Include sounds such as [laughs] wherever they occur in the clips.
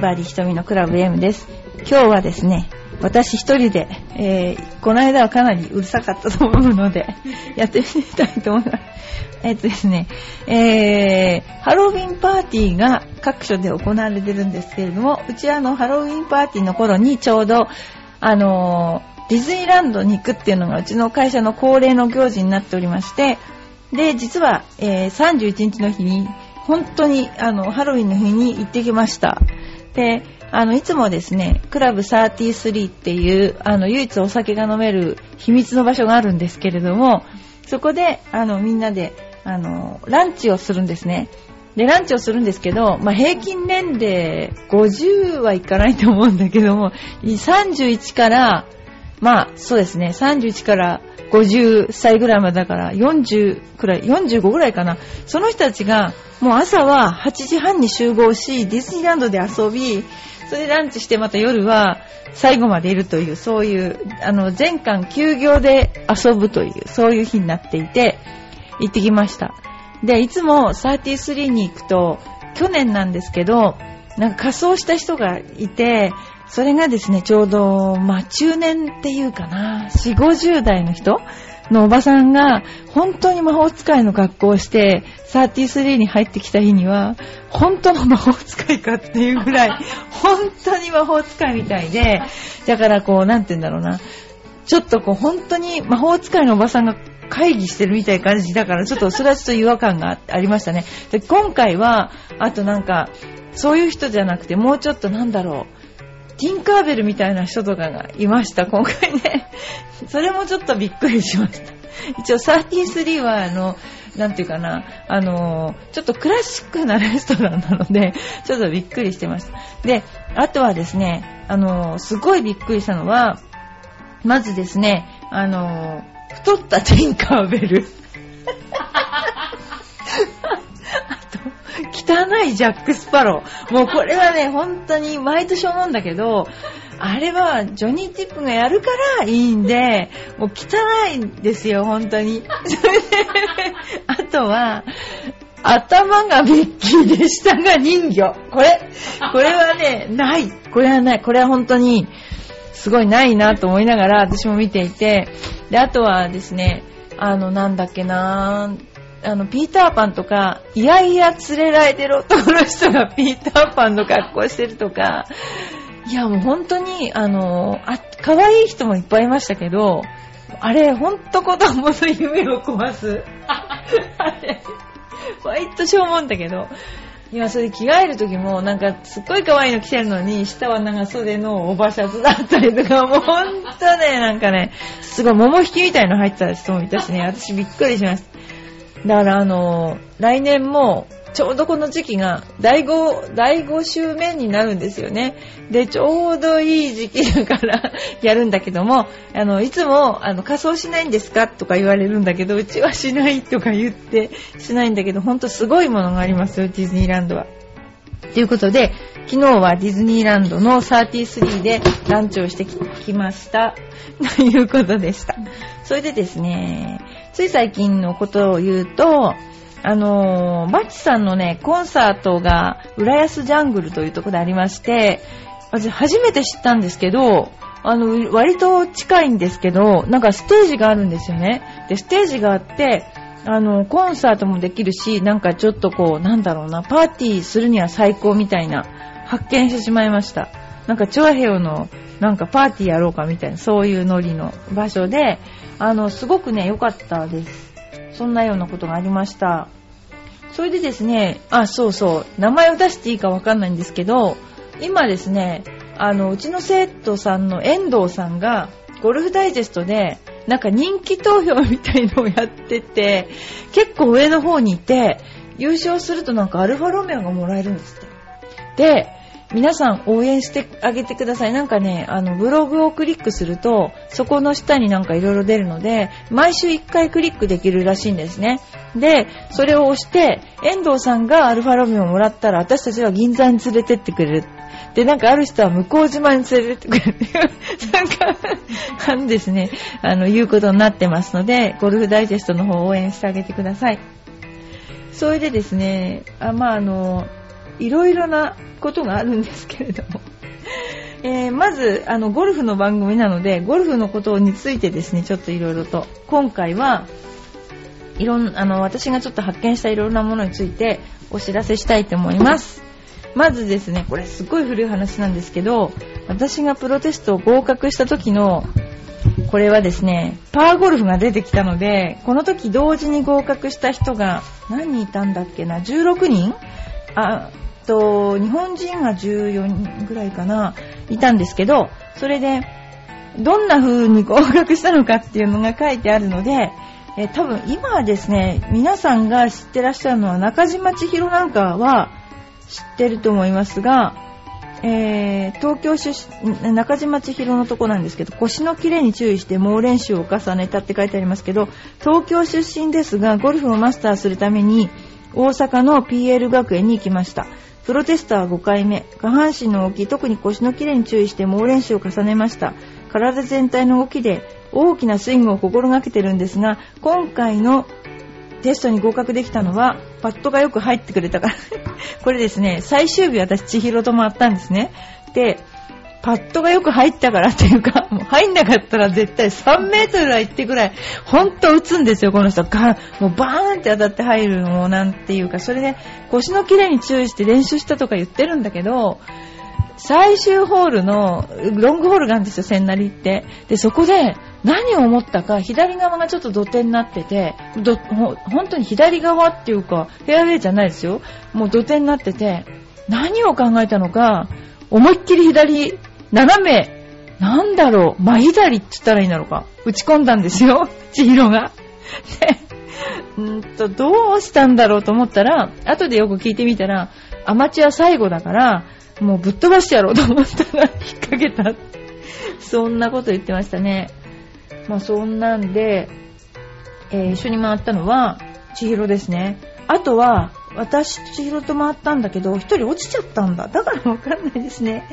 バーディ瞳のクラブ M です。今日はですね、私一人で、えー、この間はかなりうるさかったと思うので、[laughs] やってみたいと思います。えっとですね、えー、ハロウィンパーティーが各所で行われてるんですけれども、うちはあの、ハロウィンパーティーの頃にちょうど、あのー、ディズニーランドに行くっていうのがうちの会社の恒例の行事になっておりまして、で、実は、えー、31日の日に、本当に、あの、ハロウィンの日に行ってきました。で、あの、いつもですね、クラブ33っていう、あの、唯一お酒が飲める秘密の場所があるんですけれども、そこで、あの、みんなで、あの、ランチをするんですね。で、ランチをするんですけど、まあ、平均年齢50はいかないと思うんだけども、31から、まあ、そうですね、31から50歳ぐらいまでだから、40くらい、45ぐらいかな。その人たちが、もう朝は8時半に集合し、ディズニーランドで遊び、それでランチしてまた夜は最後までいるという、そういう、あの、全館休業で遊ぶという、そういう日になっていて、行ってきました。で、いつも33に行くと、去年なんですけど、なんか仮装した人がいて、それがですね、ちょうど、まあ、中年っていうかな、4、50代の人？のおばさんが、本当に魔法使いの格好をして、33に入ってきた日には、本当の魔法使いかっていうぐらい、本当に魔法使いみたいで、だからこう、なんて言うんだろうな、ちょっとこう、本当に魔法使いのおばさんが会議してるみたいな感じだから、ちょっとそれはちょっと違和感がありましたね。で今回は、あとなんか、そういう人じゃなくて、もうちょっとなんだろう、ティンカーベルみたいな人とかがいました、今回ね。それもちょっとびっくりしました。一応33は、あの、なんていうかな、あの、ちょっとクラシックなレストランなので、[laughs] ちょっとびっくりしてました。で、あとはですね、あの、すごいびっくりしたのは、まずですね、あの、太ったティンカーベル。[laughs] いジャック・スパロー。もうこれはね、本当に毎年思うんだけど、あれはジョニー・チップがやるからいいんで、もう汚いんですよ、本当に。[laughs] あとは、頭がミッキーで下が人魚。これ、これはね、ない。これはない。これは本当に、すごいないなと思いながら私も見ていて、で、あとはですね、あの、なんだっけなあの、ピーターパンとか、いやいや連れられてる男の人がピーターパンの格好してるとか、いやもう本当に、あの、あ、可愛い人もいっぱいいましたけど、あれ、ほんと子供の夢を壊す。[laughs] あれ、毎年思うもんだけど、今それ着替える時もなんかすっごい可愛いの着てるのに下は長袖のオーバーシャツだったりとかもうほんとねなんかねすごい桃引きみたいの入ってた人もいたしね私びっくりしましただからあの来年もちょうどこの時期が第5、第5週目になるんですよね。で、ちょうどいい時期だから [laughs] やるんだけども、あの、いつも、あの、仮装しないんですかとか言われるんだけど、うちはしないとか言ってしないんだけど、ほんとすごいものがありますよ、ディズニーランドは。ということで、昨日はディズニーランドの33でランチをしてきました。ということでした。それでですね、つい最近のことを言うと、あのー、バッチさんのね、コンサートが、浦安ジャングルというところでありまして、私初めて知ったんですけど、あの、割と近いんですけど、なんかステージがあるんですよね。で、ステージがあって、あの、コンサートもできるし、なんかちょっとこう、なんだろうな、パーティーするには最高みたいな、発見してしまいました。なんか、チョアヘオの、なんかパーティーやろうかみたいな、そういうノリの場所で、あの、すごくね、良かったです。そんなようなことがありました。それでですね、あ、そうそう、名前を出していいかわかんないんですけど、今ですね、あの、うちの生徒さんの遠藤さんが、ゴルフダイジェストで、なんか人気投票みたいのをやってて、結構上の方にいて、優勝するとなんかアルファロメオがもらえるんですって。で、皆さん応援してあげてください。なんかね、あの、ブログをクリックすると、そこの下になんかいろいろ出るので、毎週1回クリックできるらしいんですね。で、それを押して、遠藤さんがアルファロメオをもらったら、私たちは銀座に連れてってくれる。で、なんかある人は向島に連れてってくれる、[laughs] なんか、あのですね、あの、いうことになってますので、ゴルフダイジェストの方を応援してあげてください。それでですね、あまあ、あの、いろいろなことがあるんですけれども。[laughs] えー、まず、あの、ゴルフの番組なので、ゴルフのことについてですね、ちょっといろいろと、今回は、いろん、あの、私がちょっと発見したいろんなものについてお知らせしたいと思います。まずですね、これすごい古い話なんですけど、私がプロテストを合格した時の、これはですね、パーゴルフが出てきたので、この時同時に合格した人が何人いたんだっけな、16人？あと、日本人が14人ぐらいかな、いたんですけど、それで、どんな風に合格したのかっていうのが書いてあるので、え多分今はですね、皆さんが知ってらっしゃるのは中島千尋なんかは知ってると思いますが、えー、東京出身、中島千尋のとこなんですけど、腰のキレに注意して猛練習を重ねたって書いてありますけど、東京出身ですが、ゴルフをマスターするために、大阪の PL 学園に行きました。プロテスター5回目。下半身の動き、特に腰のキレに注意して猛練習を重ねました。体全体の動きで大きなスイングを心がけてるんですが、今回のテストに合格できたのは、パッドがよく入ってくれたから [laughs] これですね、最終日私、千尋と回ったんですね。で、パッドがよく入ったからっていうか、[laughs] もう入んなかったら絶対3メートルは行ってぐらい、ほんと打つんですよ、この人。がもうバーンって当たって入るのもなんていうか、それで腰のキレに注意して練習したとか言ってるんだけど、最終ホールの、ロングホールがあるんですよ、千成って。で、そこで、何を思ったか、左側がちょっと土手になってて、どほ本当に左側っていうか、フェアウェイじゃないですよ。もう土手になってて、何を考えたのか、思いっきり左、斜め、なんだろう、真左って言ったらいいんだろうか。打ち込んだんですよ、[laughs] 千尋が。で、んと、どうしたんだろうと思ったら、後でよく聞いてみたら、アマチュア最後だから、もうぶっ飛ばしてやろうと思ったら [laughs] 引っ掛けた。そんなこと言ってましたね。まあそんなんで、えー、一緒に回ったのは、千尋ですね。あとは、私千尋と回ったんだけど、一人落ちちゃったんだ。だからわかんないですね。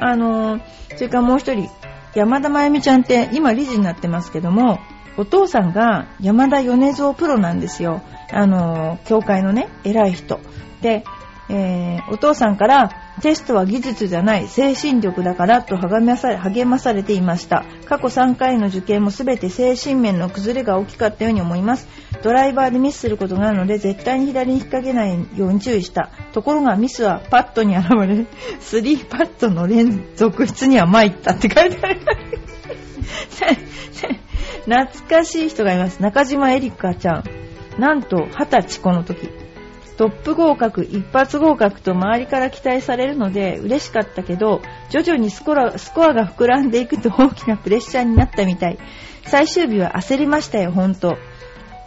あのー、それからもう一人、山田真由美ちゃんって今理事になってますけども、お父さんが山田米蔵プロなんですよ。あのー、教会のね、偉い人。で、えー、お父さんからテストは技術じゃない精神力だからと励まされまされていました。過去3回の受験も全て精神面の崩れが大きかったように思います。ドライバーでミスすることがあるので絶対に左に引っ掛けないように注意した。ところがミスはパットに現れ [laughs] 3パットの連続出には参ったって書いてある。[laughs] 懐かしい人がいます。中島エリカちゃん。なんと20歳この時。トップ合格、一発合格と周りから期待されるので嬉しかったけど、徐々にスコアスコアが膨らんでいくと大きなプレッシャーになったみたい。最終日は焦りましたよ、ほんと。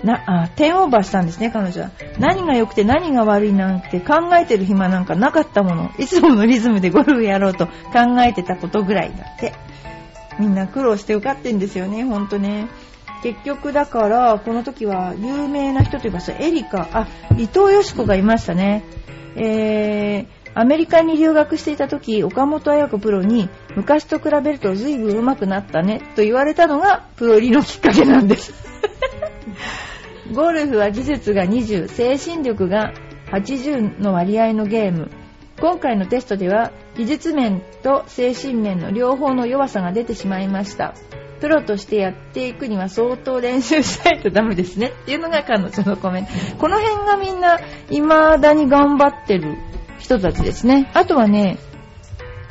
な、あ、10オーバーしたんですね、彼女は。何が良くて何が悪いなんて考えてる暇なんかなかったもの。いつものリズムでゴルフやろうと考えてたことぐらいだって。みんな苦労して受かってんですよね、ほんとね。結局だから、この時は有名な人といいますと、エリカ、あ、伊藤よし子がいましたね。えー、アメリカに留学していた時、岡本彩子プロに、昔と比べると随分上手くなったね、と言われたのが、プロ入りのきっかけなんです。[laughs] ゴルフは技術が20、精神力が80の割合のゲーム。今回のテストでは、技術面と精神面の両方の弱さが出てしまいました。プロとしてやっていくには相当練習しないとダメですねっていうのが彼女のコメント。この辺がみんな未だに頑張ってる人たちですね。あとはね、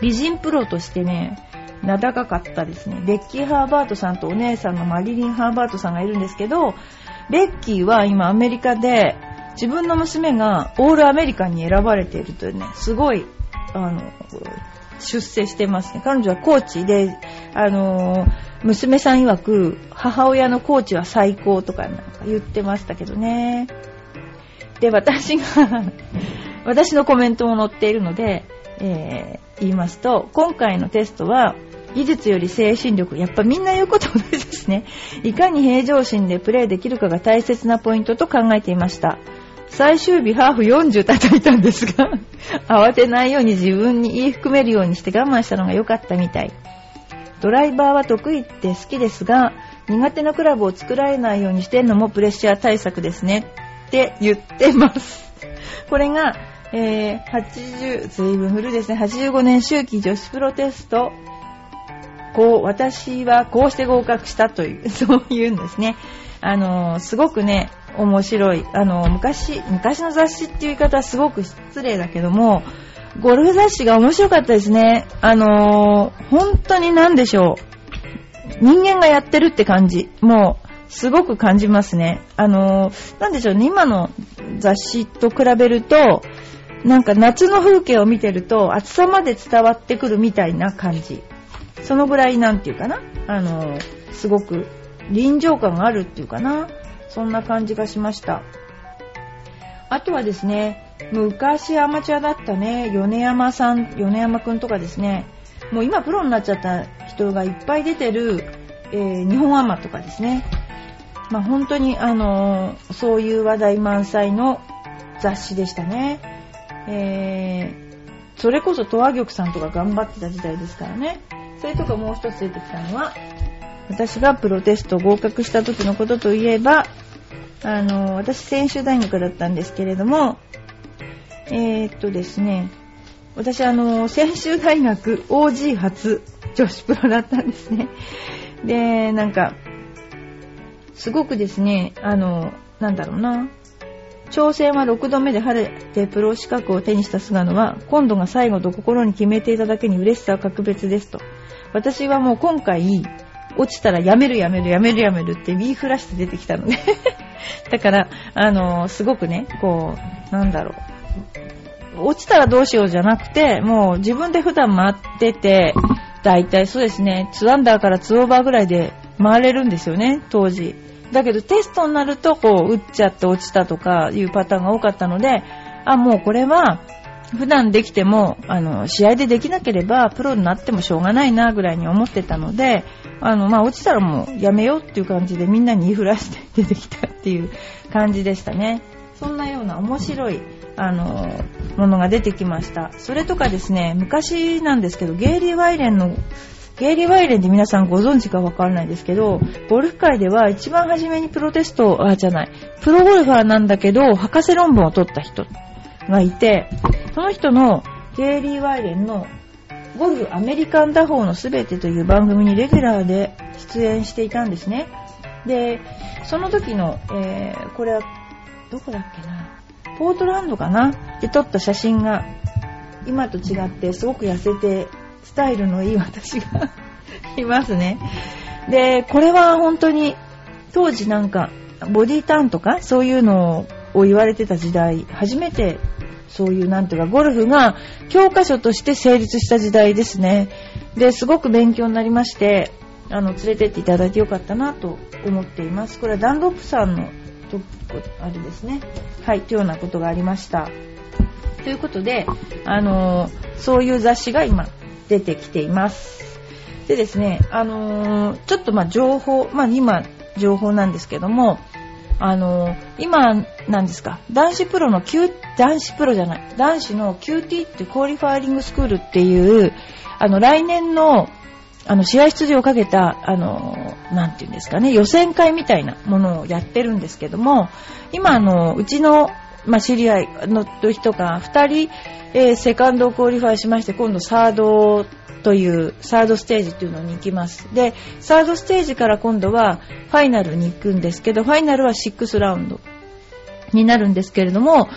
美人プロとしてね、名高かったですね。ベッキー・ハーバートさんとお姉さんのマリリン・ハーバートさんがいるんですけど、ベッキーは今アメリカで自分の娘がオールアメリカンに選ばれているというね、すごい、あの、出世してますね。彼女はコーチで、あのー、娘さん曰く、母親のコーチは最高とかなんか言ってましたけどね。で、私が [laughs] 私のコメントも載っているので、えー、言いますと、今回のテストは、技術より精神力、やっぱみんな言うこと同じですね。いかに平常心でプレーできるかが大切なポイントと考えていました。最終日ハーフ40叩いたんですが [laughs] 慌てないように自分に言い含めるようにして我慢したのが良かったみたい。ドライバーは得意って好きですが、苦手なクラブを作られないようにしてるのもプレッシャー対策ですねって言ってます。[laughs] これが、えー、80、随分古いですね。85年秋季女子プロテスト、こう、私はこうして合格したという、[laughs] そういうんですね。あのー、すごくね、面白い。あの、昔、昔の雑誌っていう言い方はすごく失礼だけども、ゴルフ雑誌が面白かったですね。あのー、本当に何でしょう。人間がやってるって感じ。もう、すごく感じますね。あのー、なんでしょうね。今の雑誌と比べると、なんか夏の風景を見てると暑さまで伝わってくるみたいな感じ。そのぐらいなんていうかな。あのー、すごく臨場感があるっていうかな。そんな感じがしました。あとはですね、昔アマチュアだったね、米山さん、米山くんとかですね、もう今プロになっちゃった人がいっぱい出てる、えー、日本アマとかですね。まあ本当にあのー、そういう話題満載の雑誌でしたね。えー、それこそ、トア玉さんとか頑張ってた時代ですからね。それとかもう一つ出てきたのは、私がプロテスト合格した時のことといえば、あの、私、専修大学だったんですけれども、えー、っとですね、私、あの、専修大学 OG 初女子プロだったんですね。で、なんか、すごくですね、あの、なんだろうな、挑戦は6度目で晴れてプロ資格を手にした菅野は、今度が最後と心に決めていただけに嬉しさは格別ですと。私はもう今回、落ちたらやめるやめるやめるやめるってビーフラして出てきたので [laughs] だから、あのすごくね、こう、なんだろう。落ちたらどうしようじゃなくて、もう自分で普段回ってて、だいたいそうですね、2アンダーから2オーバーぐらいで回れるんですよね、当時。だけどテストになると、こう、打っちゃって落ちたとかいうパターンが多かったので、あ、もうこれは、普段できても、あの、試合でできなければ、プロになってもしょうがないな、ぐらいに思ってたので、あの、まあ、落ちたらもうやめようっていう感じでみんなに言いふらして出てきたっていう感じでしたね。そんなような面白い、あの、ものが出てきました。それとかですね、昔なんですけど、ゲイリー・ワイレンのゲイリー・ワイレンって皆さんご存知かわからないですけど、ゴルフ界では一番初めにプロテスト、あ、じゃない、プロゴルファーなんだけど、博士論文を取った人がいて、その人のゲイリー・ワイレンのゴルフアメリカン打法のすべてという番組にレギュラーで出演していたんですね。で、その時の、えー、これは、どこだっけな、ポートランドかな？で撮った写真が、今と違ってすごく痩せて、スタイルのいい私が [laughs] いますね。で、これは本当に、当時なんか、ボディターンとか、そういうのを言われてた時代、初めてそういうなんていうか、ゴルフが教科書として成立した時代ですね。で、すごく勉強になりまして、あの、連れてっていただいてよかったなと思っています。これはダンロップさんのと、あれですね。はい、というようなことがありました。ということで、あのー、そういう雑誌が今出てきています。でですね、あのー、ちょっとまあ情報、まあ今情報なんですけども、あの今、なんですか、男子プロの Q、男子プロじゃない、男子の QT ってクオリファーリングスクールっていう、あの、来年の、あの、試合出場をかけた、あの、なんていうんですかね、予選会みたいなものをやってるんですけども、今、あの、うちの、まあ、知り合いの人が2人、えー、セカンドをクオリファイしまして、今度サードというサードステージというのに行きます。で、サードステージから今度はファイナルに行くんですけど、ファイナルは6ラウンドになるんですけれども、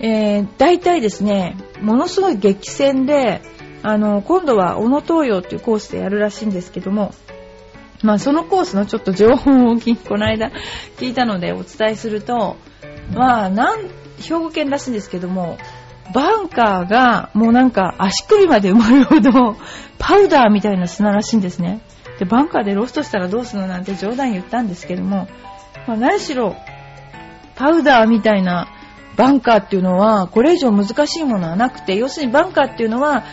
えー、大体ですね、ものすごい激戦で、あの、今度は小野東洋っていうコースでやるらしいんですけども、まあそのコースのちょっと情報をこの間聞いたのでお伝えすると、まあ、なん、兵庫県らしいんですけども、バンカーがもうなんか足首まで埋まるほど [laughs] パウダーみたいな砂らしいんですね。で、バンカーでロストしたらどうするのなんて冗談言ったんですけども、まあ、何しろ、パウダーみたいなバンカーっていうのは、これ以上難しいものはなくて、要するにバンカーっていうのは、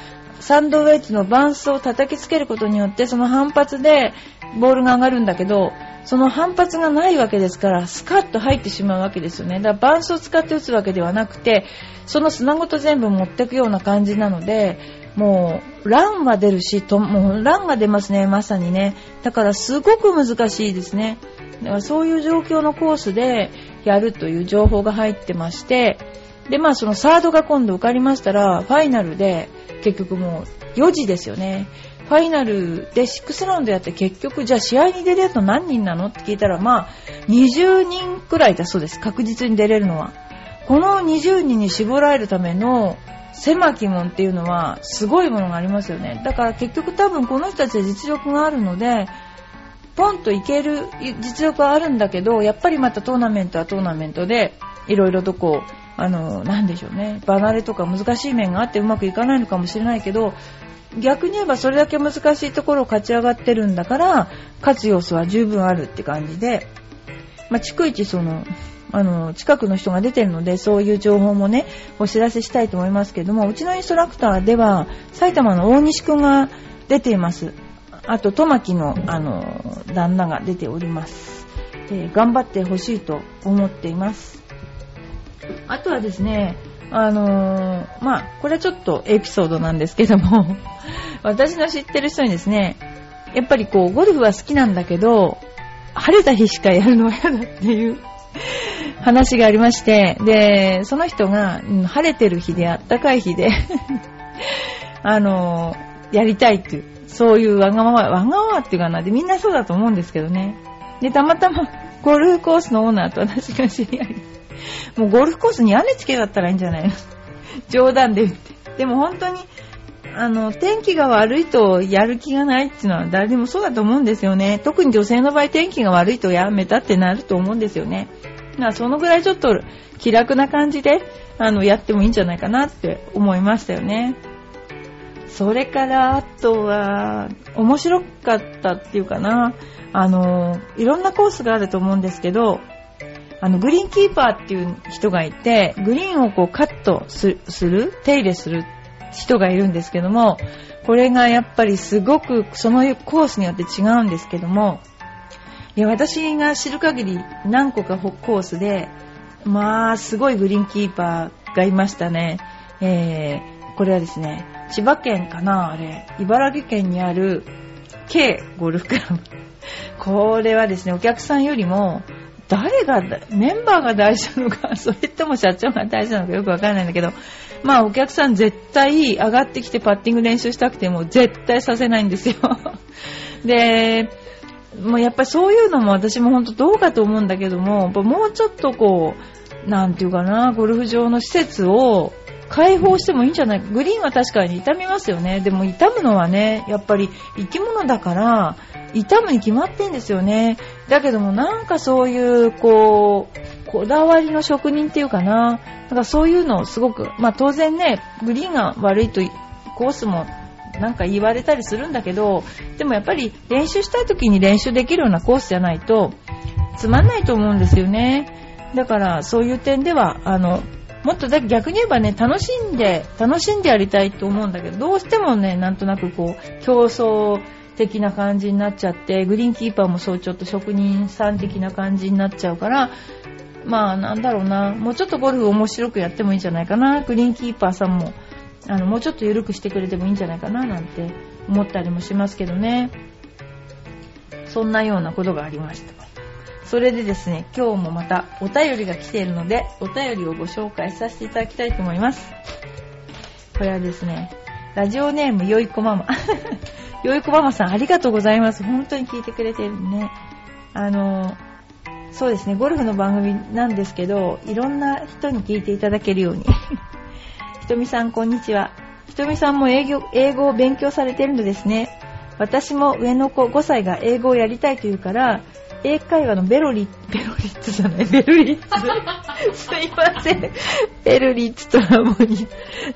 サンドウェッジのバンスを叩きつけることによって、その反発でボールが上がるんだけど、その反発がないわけですから、スカッと入ってしまうわけですよね。だからバンスを使って打つわけではなくて、その砂ごと全部持っていくような感じなので、もう、ランは出るし、ともう、ランが出ますね、まさにね。だから、すごく難しいですね。だから、そういう状況のコースでやるという情報が入ってまして、で、まあそのサードが今度受かりましたら、ファイナルで結局もう4時ですよね。ファイナルで6ラウンドやって結局じゃあ試合に出れるの何人なのって聞いたらまあ20人くらいだそうです。確実に出れるのは。この20人に絞られるための狭き門っていうのはすごいものがありますよね。だから結局多分この人たちは実力があるので、ポンといける実力はあるんだけど、やっぱりまたトーナメントはトーナメントで、いろいろとこう、あの、なんでしょうね、離れとか難しい面があってうまくいかないのかもしれないけど、逆に言えばそれだけ難しいところを勝ち上がってるんだから、勝つ要素は十分あるって感じで、まあ、逐一その、あの、近くの人が出てるので、そういう情報もね、お知らせしたいと思いますけども、うちのインストラクターでは、埼玉の大西くんが出ています。あと、トマキの、あの、旦那が出ております。で頑張ってほしいと思っています。あとはですね、あのー、まあ、これはちょっとエピソードなんですけども [laughs] 私の知ってる人にですね、やっぱりこう、ゴルフは好きなんだけど、晴れた日しかやるのは嫌だっていう [laughs] 話がありまして、で、その人が、うん、晴れてる日であったかい日で [laughs] あのー、やりたいっていう、そういうわがまま、わがままっていうかな、で、みんなそうだと思うんですけどね。で、たまたま、ゴルフコースのオーナーと私が知り合いもうゴルフコースに屋根つけだったらいいんじゃないの？[laughs] 冗談で言って。でも本当に、あの、天気が悪いとやる気がないっていうのは誰でもそうだと思うんですよね。特に女性の場合天気が悪いとやめたってなると思うんですよね。だからそのぐらいちょっと気楽な感じで、あの、やってもいいんじゃないかなって思いましたよね。それから、あとは、面白かったっていうかな。あの、いろんなコースがあると思うんですけど、あの、グリーンキーパーっていう人がいて、グリーンをこうカットする、手入れする人がいるんですけども、これがやっぱりすごくそのコースによって違うんですけども、いや、私が知る限り何個かコースで、まあ、すごいグリーンキーパーがいましたね。えー、これはですね、千葉県かなあれ、茨城県にある K ゴルフクラブ。これはですね、お客さんよりも、誰が、メンバーが大事なのか、それとも社長が大事なのかよくわからないんだけど、まあお客さん絶対上がってきてパッティング練習したくても絶対させないんですよ。[laughs] で、もうやっぱりそういうのも私も本当どうかと思うんだけども、もうちょっとこう、なんていうかな、ゴルフ場の施設を解放してもいいんじゃない？グリーンは確かに痛みますよね。でも痛むのはね、やっぱり生き物だから、痛むに決まってんですよね。だけどもなんかそういう、こう、こだわりの職人っていうかな。なんかそういうのをすごく、まあ当然ね、グリーンが悪いとコースもなんか言われたりするんだけど、でもやっぱり練習したい時に練習できるようなコースじゃないと、つまんないと思うんですよね。だからそういう点では、あの、もっとだ逆に言えばね、楽しんで、楽しんでやりたいと思うんだけど、どうしてもね、なんとなくこう、競争的な感じになっちゃって、グリーンキーパーもそうちょっと職人さん的な感じになっちゃうから、まあなんだろうな、もうちょっとゴルフ面白くやってもいいんじゃないかな、グリーンキーパーさんも、あの、もうちょっと緩くしてくれてもいいんじゃないかななんて思ったりもしますけどね。そんなようなことがありました。それでですね、今日もまたお便りが来ているので、お便りをご紹介させていただきたいと思います。これはですね、ラジオネームよいこママ。[laughs] よいこママさん、ありがとうございます。本当に聞いてくれてるね。あの、そうですね、ゴルフの番組なんですけど、いろんな人に聞いていただけるように。[laughs] ひとみさん、こんにちは。ひとみさんも英語英語を勉強されてるのですね。私も上の子5歳が英語をやりたいというから、英会話のベロリ、ベロリッツじゃない、ベルリッツ。すいません。ベルリッツとラボに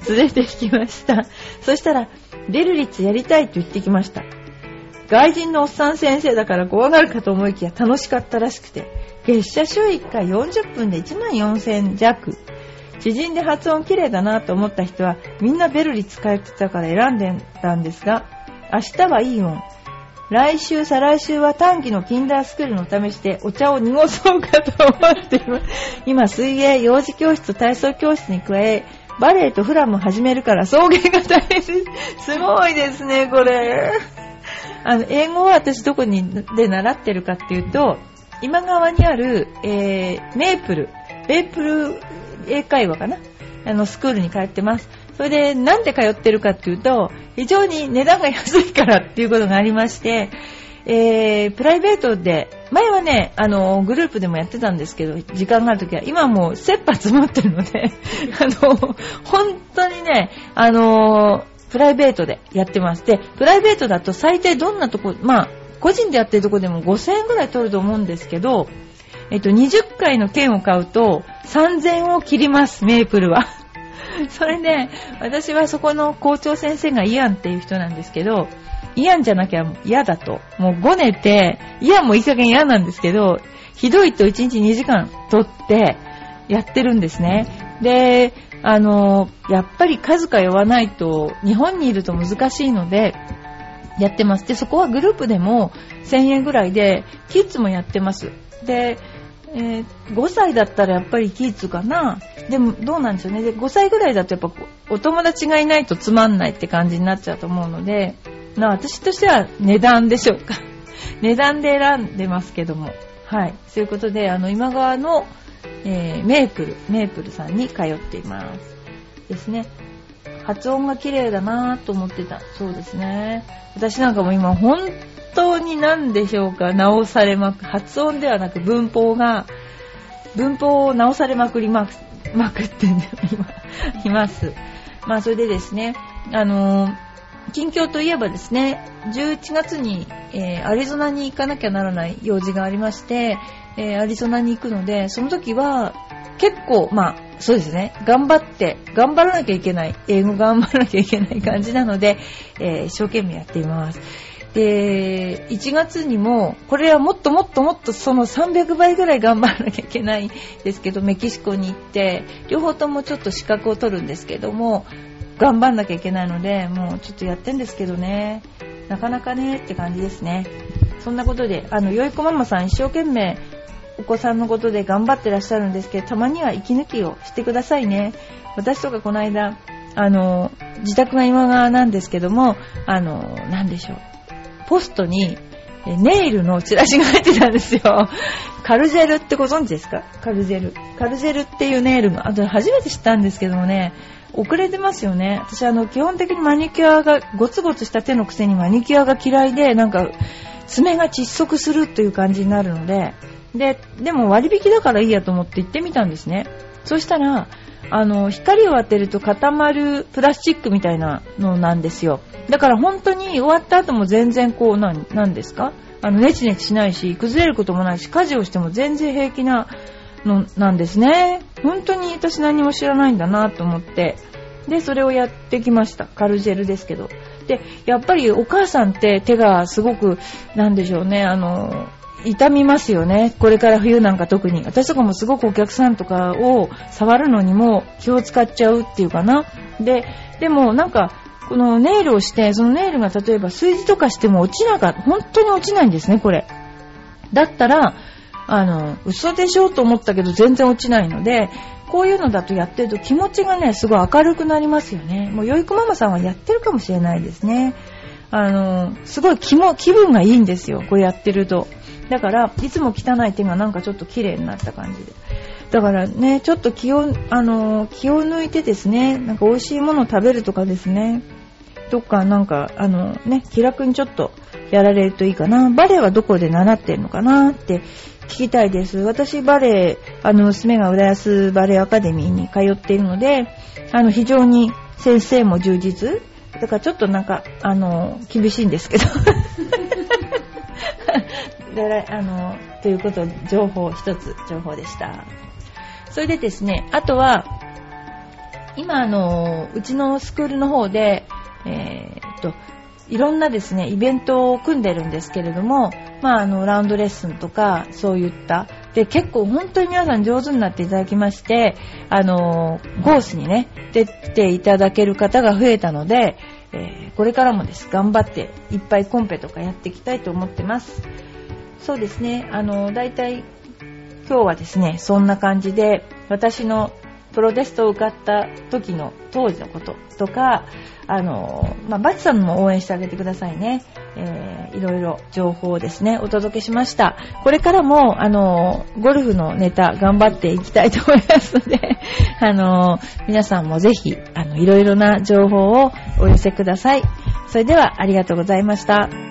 連れてきました。そしたら、ベルリッツやりたいと言ってきました。外人のおっさん先生だから怖がるかと思いきや楽しかったらしくて、月謝週1回40分で1万4000弱。知人で発音綺麗だなと思った人はみんなベルリッツ通ってたから選んでたんですが、明日はいい音。来週、再来週は短期のキンダースクールの試しでお茶を濁そうかと思っています。[laughs] 今、水泳、幼児教室、体操教室に加え、バレエとフラム始めるから送迎が大変です。すごいですね、これ。あの、英語は私どこにで習ってるかっていうと、今川にある、えー、メープル、メープル英会話かな？あの、スクールに通ってます。それで、なんで通ってるかっていうと、非常に値段が安いからっていうことがありまして、えー、プライベートで、前はね、あの、グループでもやってたんですけど、時間があるときは、今もう切羽詰まってるので、[laughs] あの、本当にね、あの、プライベートでやってます。で、プライベートだと最低どんなとこ、まあ、個人でやってるとこでも5000円ぐらい取ると思うんですけど、えっと、20回の券を買うと3000円を切ります、メープルは。[laughs] それで、私はそこの校長先生がイアンっていう人なんですけど、イアンじゃなきゃ嫌だと。もうごねて、イアンもいい加減嫌なんですけど、ひどいと1日2時間取ってやってるんですね。で、あの、やっぱり数通わないと、日本にいると難しいので、やってます。で、そこはグループでも1000円ぐらいで、キッズもやってます。で、えー、5歳だったらやっぱりキッズかな。でもどうなんでしょうね。で、5歳ぐらいだとやっぱお友達がいないとつまんないって感じになっちゃうと思うので、ま私としては値段でしょうか。[laughs] 値段で選んでますけども。はい。ということで、あの、今川の、えー、メープル、メープルさんに通っています。ですね。発音が綺麗だなと思ってた。そうですね。私なんかも今本当に何でしょうか、直されまく、発音ではなく文法が、文法を直されまくりまく [laughs] まくっています。まあそれでですね、あのー、近況といえばですね、11月に、えー、アリゾナに行かなきゃならない用事がありまして、えー、アリゾナに行くので、その時は結構、まあ、そうですね、頑張って、頑張らなきゃいけない、英語頑張らなきゃいけない感じなので、えー、一生懸命やっています。で、1月にも、これはもっともっともっとその300倍ぐらい頑張らなきゃいけないんですけど、メキシコに行って、両方ともちょっと資格を取るんですけども、頑張んなきゃいけないので、もうちょっとやってんですけどね、なかなかねって感じですね。そんなことで、あの、よいこママさん一生懸命お子さんのことで頑張ってらっしゃるんですけど、たまには息抜きをしてくださいね。私とかこの間、あの、自宅が今側なんですけども、あの、なんでしょう。ポストにネイルのチラシが入ってたんですよ。[laughs] カルジェルってご存知ですか？カルジェル。カルジェルっていうネイルが、あと初めて知ったんですけどもね、遅れてますよね。私あの、基本的にマニキュアが、ゴツゴツした手のくせにマニキュアが嫌いで、なんか、爪が窒息するという感じになるので、で、でも割引だからいいやと思って行ってみたんですね。そしたら、あの、光を当てると固まるプラスチックみたいなのなんですよ。だから本当に終わった後も全然こう、なん、ですか？あの、ネチネチしないし、崩れることもないし、家事をしても全然平気なの、なんですね。本当に私何も知らないんだなと思って。で、それをやってきました。カルジェルですけど。で、やっぱりお母さんって手がすごく、なんでしょうね、あの、痛みますよね。これから冬なんか特に。私とかもすごくお客さんとかを触るのにも気を使っちゃうっていうかな。で、でもなんか、このネイルをして、そのネイルが例えば数字とかしても落ちなかった。本当に落ちないんですね、これ。だったら、あの、嘘でしょと思ったけど全然落ちないので、こういうのだとやってると気持ちがね、すごい明るくなりますよね。もう、よいこママさんはやってるかもしれないですね。あの、すごい気も、気分がいいんですよ、これやってると。だから、いつも汚い手がなんかちょっと綺麗になった感じで。だからね、ちょっと気を、あの、気を抜いてですね、なんか美味しいものを食べるとかですね、とかなんか、あのね、気楽にちょっとやられるといいかな。バレエはどこで習ってるのかなって聞きたいです。私バレエ、あの、娘が浦安バレエアカデミーに通っているので、あの、非常に先生も充実。だからちょっとなんか、あの、厳しいんですけど。[laughs] であのということ情報一つ情報でした。それでですねあとは今あのうちのスクールの方でえー、っといろんなですねイベントを組んでるんですけれどもまああのラウンドレッスンとかそういった。で結構本当に皆さん上手になっていただきましてあのゴースにね出ていただける方が増えたので、えー、これからもです。頑張っていっぱいコンペとかやっていきたいと思ってます。そうですね、あの、大体今日はですね、そんな感じで私のプロテストを受かった時の当時のこととか、あの、まあ、バチさんも応援してあげてくださいね。えー、いろいろ情報をですね、お届けしました。これからも、あの、ゴルフのネタ頑張っていきたいと思いますので、[laughs] あの、皆さんもぜひ、あの、いろいろな情報をお寄せください。それでは、ありがとうございました。